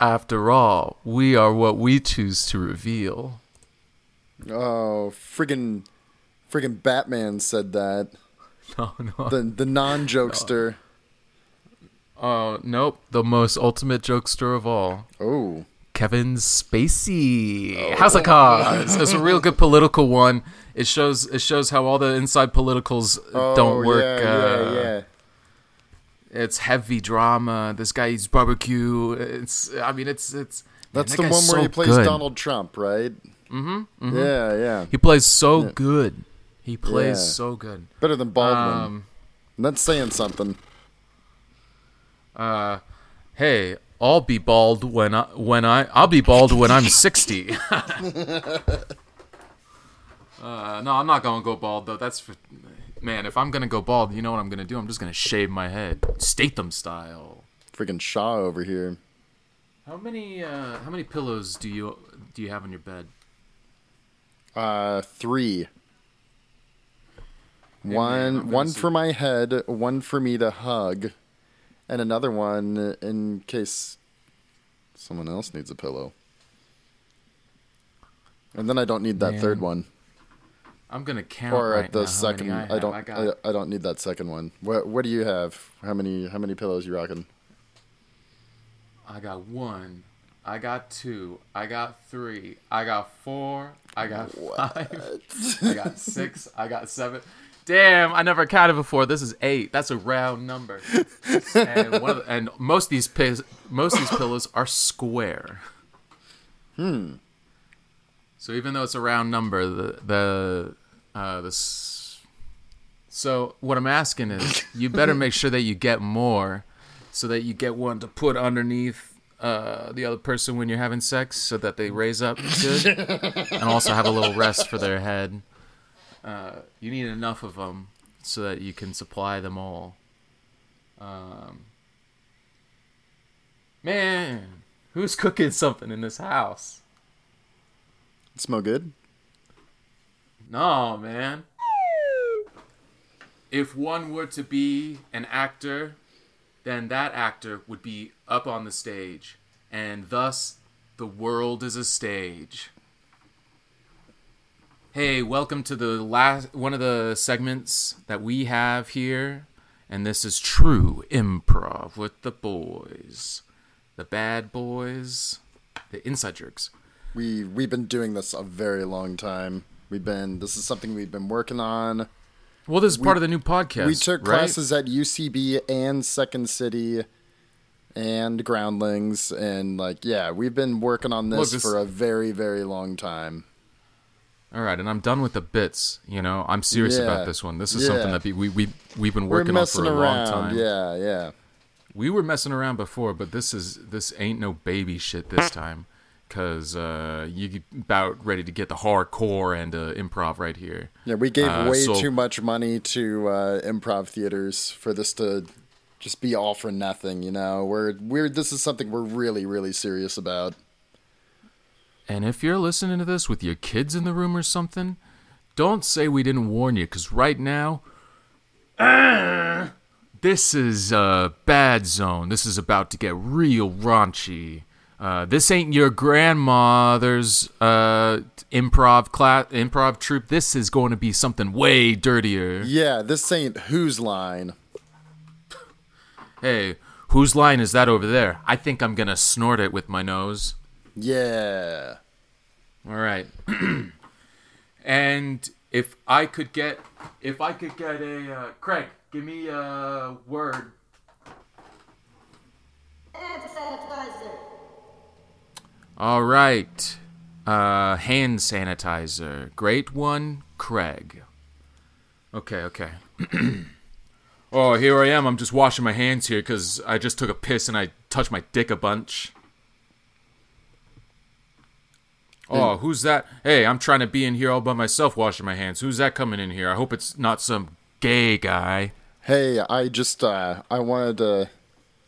After all, we are what we choose to reveal.
Oh, friggin', friggin' Batman said that.
No, no.
The the non jokester.
Oh, uh, nope. The most ultimate jokester of all.
Oh.
Kevin Spacey.
Oh.
House of Cards. It's a real good political one. It shows it shows how all the inside politicals
Oh,
don't work.
Yeah,
uh,
yeah, yeah.
It's heavy drama. This guy eats barbecue. It's I mean it's it's man,
That's
that
the one where
so
he plays
good.
Donald Trump, right?
Mhm, mhm.
Yeah, yeah.
He plays so
Yeah.
good. He plays
Yeah.
so good.
Better than Baldwin.
Um,
that's saying something.
uh, hey, I'll be bald when I when I I'll be bald when I'm sixty. uh, no, I'm not gonna go bald though. That's for, man. If I'm gonna go bald, you know what I'm gonna do? I'm just gonna shave my head, Statham style.
Freaking Shaw over here.
How many uh, how many pillows do you do you have on your bed?
Uh, three.
man,
one
I'm
one
see-
for my head, one for me to hug, and another one in case someone else needs a pillow. And then I don't need that
Man.
third one.
I'm gonna count
Or
right
at the
now how
second,
many I,
I, don't.
I
I,
got
I don't need that second one. What What do you have? How many How many pillows you rocking?
I got one. I got two. I got three. I got four. I got five. I got six. I got seven. Damn, I never counted before. This is eight. That's a round number. and one of the, and most of these most of these pillows are square. Hmm. So even though it's a round number, the the uh, the s- so what I'm asking is, you better make sure that you get more, so that you get one to put underneath uh, the other person when you're having sex, so that they raise up good, and also have a little rest for their head. Uh, you need enough of them so that you can supply them all. Um, man, who's cooking something in this house?
Smell good?
No, man. If one were to be an actor, then that actor would be up on the stage, and thus the world is a stage. Hey, welcome to the last one of the segments that we have here, and this is true improv with the boys, the bad boys, the inside jerks.
We we've been doing this a very long time. We've been this is something we've been working on.
Well, this is part of the new podcast.
we took
right?
classes at UCB and Second City and Groundlings and like yeah, we've been working on this,
Look, this-
for a very very long time.
All right, and I'm done with the bits. You know, I'm serious
Yeah.
about this one. This is
Yeah.
something that we we we've been working on for a
around.
long time.
Yeah, yeah.
We were messing around before, but this is this ain't no baby shit this time, cause uh, you about ready to get the hardcore and uh, improv right here.
Yeah, we gave
Uh,
way
so-
too much money to uh, improv theaters for this to just be all for nothing, you know. We're we're this is something we're really really serious about.
And if you're listening to this with your kids in the room or something, don't say we didn't warn you, because right now, this is a bad zone. This is about to get real raunchy. Uh, this ain't your grandmother's uh, improv class, improv troupe. This is going to be something way dirtier.
Yeah, this ain't whose line.
Hey, whose line is that over there? I think I'm gonna snort it with my nose.
Yeah.
All right. and if I could get, if I could get a uh, Craig, give me a word.
Hand sanitizer.
All right. Uh, hand sanitizer. Great one, Craig. Okay, okay. oh, here I am. I'm just washing my hands here because I just took a piss and I touched my dick a bunch. Oh, who's that? Hey, I'm trying to be in here all by myself washing my hands. Who's that coming in here? I hope it's not some gay guy.
Hey, I just uh I wanted to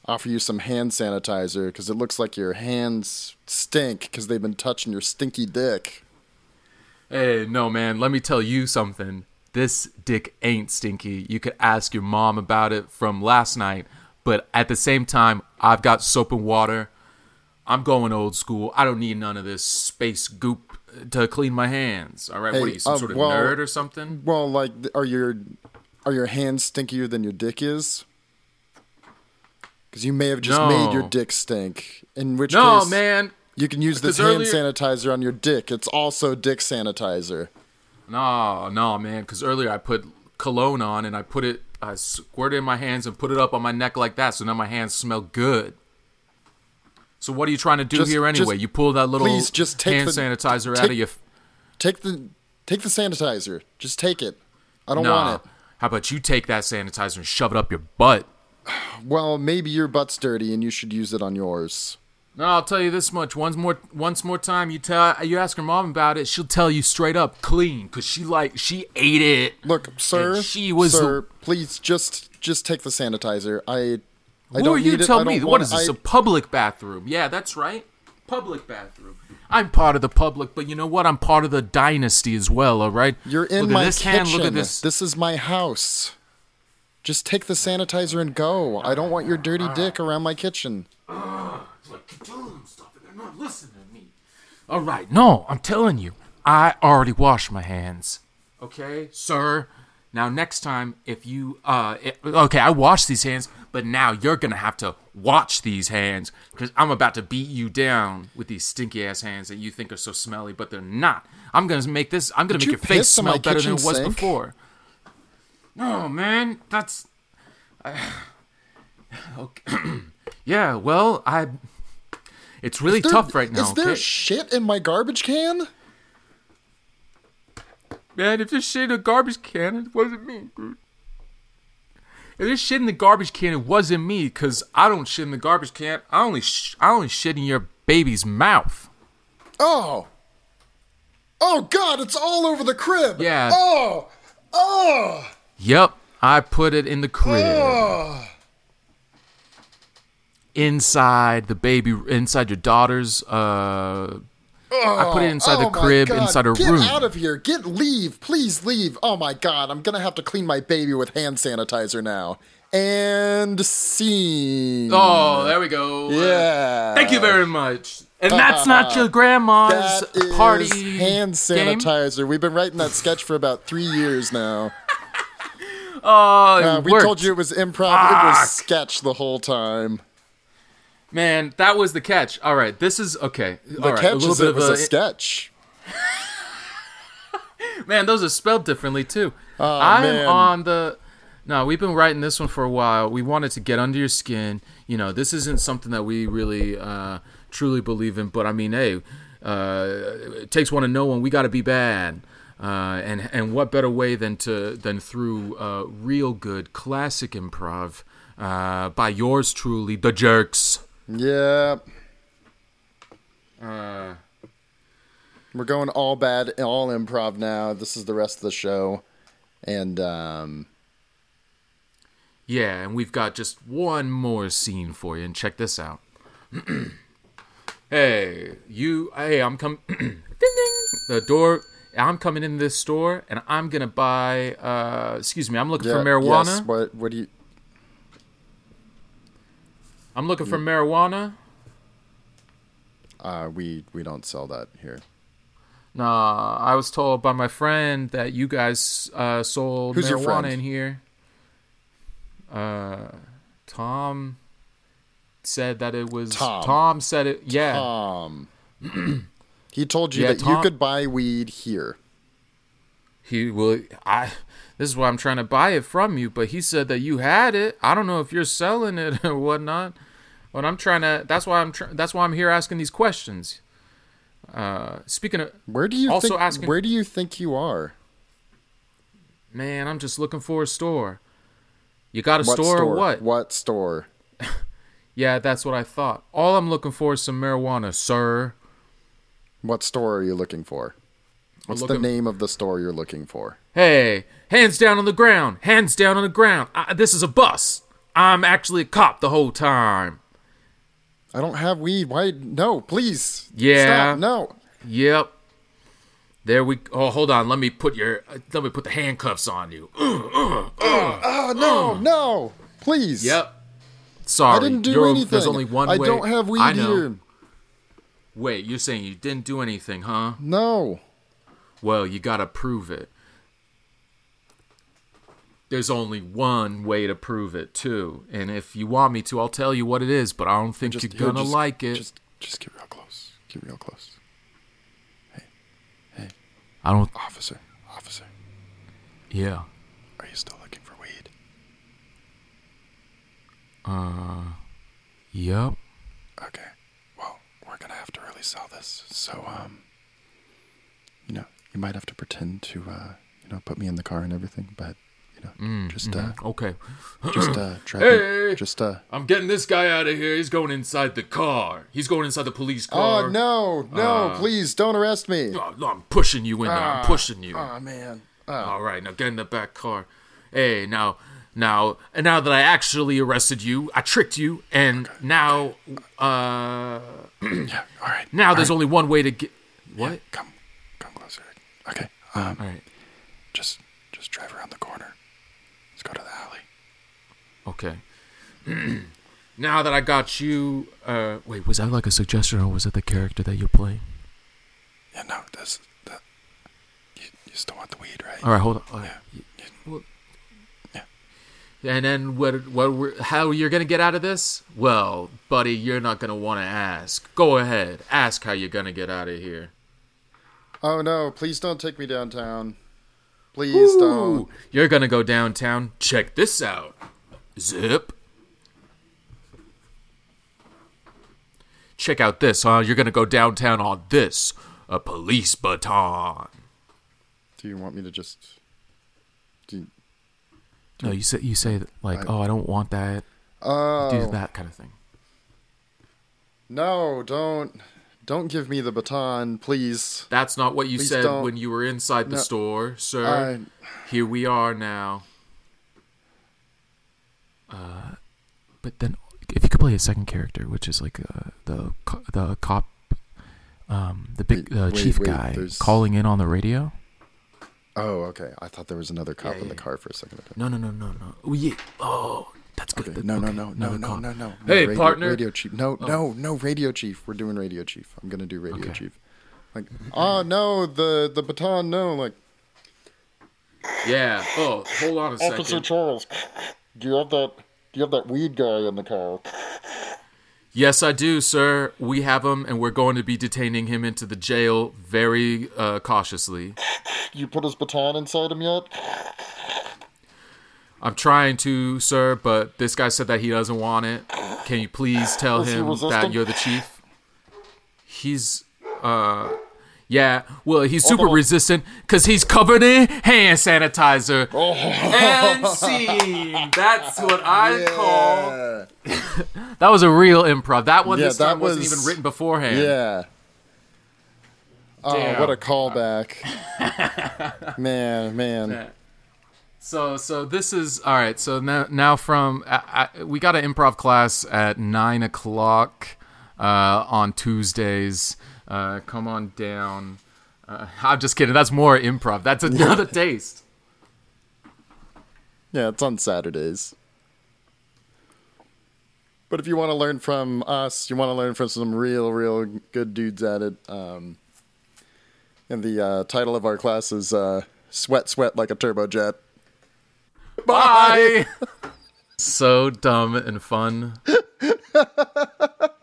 offer you some hand sanitizer cuz it looks like your hands stink cuz they've been touching your stinky dick.
Hey, no, man, let me tell you something. This dick ain't stinky. You could ask your mom about it from last night, but at the same time, I've got soap and water. I'm going old school. I don't need none of this space goop to clean my hands. All right, what are you, some
uh,
sort of
well-
nerd or something?
Well, like are your are your hands stinkier than your dick is? Cuz you may have just
No.
made your dick stink. In which
No,
case
man.
you can use this hand
earlier-
sanitizer on your dick. It's also dick sanitizer.
No, no, man. Because earlier I put cologne on and I put it, I squirted it in my hands and put it up on my neck like that. So now my hands smell good. So what are you trying to do
Just-
here anyway?
just-
You pull that little
please just take
hand
the-
sanitizer out of your.
Take the take the sanitizer. Just take it. I don't
Nah.
want it.
How about you take that sanitizer and shove it up your butt?
Well, maybe your butt's dirty and you should use it on yours.
No, I'll tell you this much. Once more, once more time, you tell you ask her mom about it, she'll tell you straight up, clean, cause she like she ate it.
Look, sir,
she was
sir, please just just take the sanitizer. I I
Who are you
need
to
it.
tell me? What is this?
I-
a public bathroom? Yeah, that's right. Public bathroom. I'm part of the public, but you know what? I'm part of the dynasty as well. All right.
You're in
look
my
at this
kitchen.
hand. Look at this.
This is my house. Just take the sanitizer and go. I don't want your dirty ah. dick around my kitchen.
Ah, it's like telling them stuff and they're not listening to me. All right, no, I'm telling you, I already washed my hands. Okay, sir. Now next time, if you uh, it- okay, I washed these hands, but now you're gonna have to watch these hands because I'm about to beat you down with these stinky ass hands that you think are so smelly, but they're not. I'm gonna make this. I'm gonna
Did
make
you
your face
piss in my
smell better than it was
sink?
before. No, man, that's. okay. yeah, well, I. It's really
There-
tough right now.
Is there
okay?
shit in my garbage can?
Man, if there's shit in a garbage can, it wasn't me, dude. If there's shit in the garbage can, it wasn't me, cause I don't shit in the garbage can. I only sh- I only shit in your baby's mouth.
Oh. Oh God! It's all over the crib.
Yeah.
Oh. Oh.
Yep, I put it in the crib,
Oh.
inside the baby, inside your daughter's. Uh, I put it inside the
Oh my
crib,
God.
inside her
Get
room.
Get out of here! Get leave! Please leave! Oh my God! I'm gonna have to clean my baby with hand sanitizer now. And scene.
oh, there we go.
yeah.
Thank you very much. And that's not your grandma's party
hand
game?
sanitizer. We've been writing that sketch for about three years now.
Oh,
Uh, we
worked.
told you it was improv. It was sketch the whole time.
Man, that was the catch. All right, this is okay.
The
All right, a
catch
little
is
bit
it
of
was
a,
a sketch.
man. Those are spelled differently too.
Oh,
I'm
man.
on the. No, we've been writing this one for a while. We wanted to get under your skin. You know, this isn't something that we really uh, truly believe in. But I mean, hey, uh, it takes one to know one. We got to be bad. Uh, and and what better way than to than through uh, real good classic improv uh, by yours truly, the Jerks.
Yeah.
Uh,
We're going all bad, all improv now. This is the rest of the show. And um,
Yeah, and we've got just one more scene for you, and check this out. hey, you, hey, I'm coming. ding ding. The door. I'm coming in this store, and I'm gonna buy. Uh, excuse me, I'm looking
yeah,
for marijuana.
Yes, what what do you
I'm looking for marijuana.
uh we we don't sell that here.
Nah, I was told by my friend that you guys uh, sold
Who's
marijuana in here. Uh, Tom said that it was.
Tom.
said it. Yeah.
Um He told you
Yeah,
that you could buy weed here.
He will. I. This is why I'm trying to buy it from you. But he said that you had it. I don't know if you're selling it or whatnot. But I'm trying to. That's why I'm. Tr- that's why I'm here asking these questions. Uh, speaking of,
Where do you
Also
think
asking-
where do you think you are?
man, I'm just looking for a store. You got a
What
store,
store?
or what?
What store?
Yeah, that's what I thought. All I'm looking for is some marijuana, sir.
What store are you looking for? What's the name of the store you're looking for?
Hey, hands down on the ground. Hands down on the ground. I, this is a bus. I'm actually a cop the whole time.
I don't have weed. Why? No, please.
Yeah.
Stop. No.
Yep. There we. Oh, hold on. Let me put your. uh, Let me put the handcuffs on you.
Oh no, no. Please.
Yep. Sorry.
I didn't do
You're-
anything.
There's only one
I
way.
I don't have weed
I know.
here.
Wait, you're saying you didn't do anything, huh?
No.
Well, you gotta prove it. There's only one way to prove it, too. And if you want me to, I'll tell you what it is, but I don't think
Just
you're gonna like it.
Just, just get real close. Get real close. Hey. Hey.
I don't.
Officer, officer,
Yeah.
are you still looking for weed? Uh.
Yep.
Okay. Well, we're gonna have to really sell this. So, um, you know, you might have to pretend to, uh, you know, put me in the car and everything. But you know, just uh,
Okay.
just uh, drive
Hey!
just uh.
I'm getting this guy out of here. He's going inside the car. He's going inside the police car.
Oh no, no!
Uh,
please don't arrest me.
Oh, no, I'm pushing you in there. I'm pushing you.
Oh man.
All right, now get in the back car. Hey, now, now, and now that I actually arrested you, I tricked you, and now, uh,
Yeah. All right.
now
all
there's
right.
only one way to get. What?
come come. Okay. Um.
All right.
Just just drive around the corner. Let's go to the alley.
Okay. now that I got you, uh, wait, was that like a suggestion, or was it the character that you're playing?
Yeah. No. This. That. You, you still want the weed, right?
All right, hold on. All right.
Yeah.
Well-
Yeah.
And then what? What? We're, how you're gonna get out of this? Well, buddy, you're not gonna want to ask. Go ahead, ask how you're gonna get out of here.
Oh no! Please don't take me downtown. Please don't.
You're gonna go downtown. Check this out. Zip. Check out this, huh? You're gonna go downtown on this. A police baton.
Do you want me to just? Do you,
No, you say you say that, like,
I-
oh, I don't want that.
oh
Do that kind of thing.
no! Don't don't give me the baton, please.
That's not what you
Please
said
don't.
when you were inside the
No.
store, sir.
I
Here we are now. Uh, but then, if you could play a second character, which is like uh, the the cop, um, the big
Wait,
uh,
wait,
chief
wait,
guy
there's-
calling in on the radio.
oh okay. I thought there was another cop
Yeah,
in the car for a second. Okay.
No, no, no, no, no. Oh yeah. Oh.
Okay, No, no,
okay,
no, no,
another
no,
call.
no, no, no.
Hey,
radio,
partner.
Radio chief. No,
Oh.
no, no, radio chief. We're doing radio chief. I'm gonna do radio
Okay.
chief. Like, oh no, the the baton. No, like
Yeah. Oh, hold on a second.
Officer Charles. Do you have that? Do you have that weed guy in the car?
Yes, I do, sir. We have him, and we're going to be detaining him into the jail very uh, cautiously.
You put his baton inside him yet?
I'm trying to, sir, but this guy said that he doesn't want it. Can you please tell him that you're the chief? He's, uh, yeah. Well, he's super
on.
resistant because he's covered in hand sanitizer. And scene. That's what I call. That was a real improv. That one
Yeah,
this time
that
wasn't even written beforehand.
Yeah. Oh,
Damn.
what a callback! man, man.
So so this is all right. So now now from I, I, we got an improv class at nine o'clock uh, on Tuesdays. Uh, come on down. Uh, I'm just kidding. That's more improv. That's another taste.
Yeah, it's on Saturdays. But if you want to learn from us, you want to learn from some real, real good dudes at it. Um, and the uh, title of our class is uh, "Sweat, Sweat Like a Turbojet."
Bye. So dumb and fun.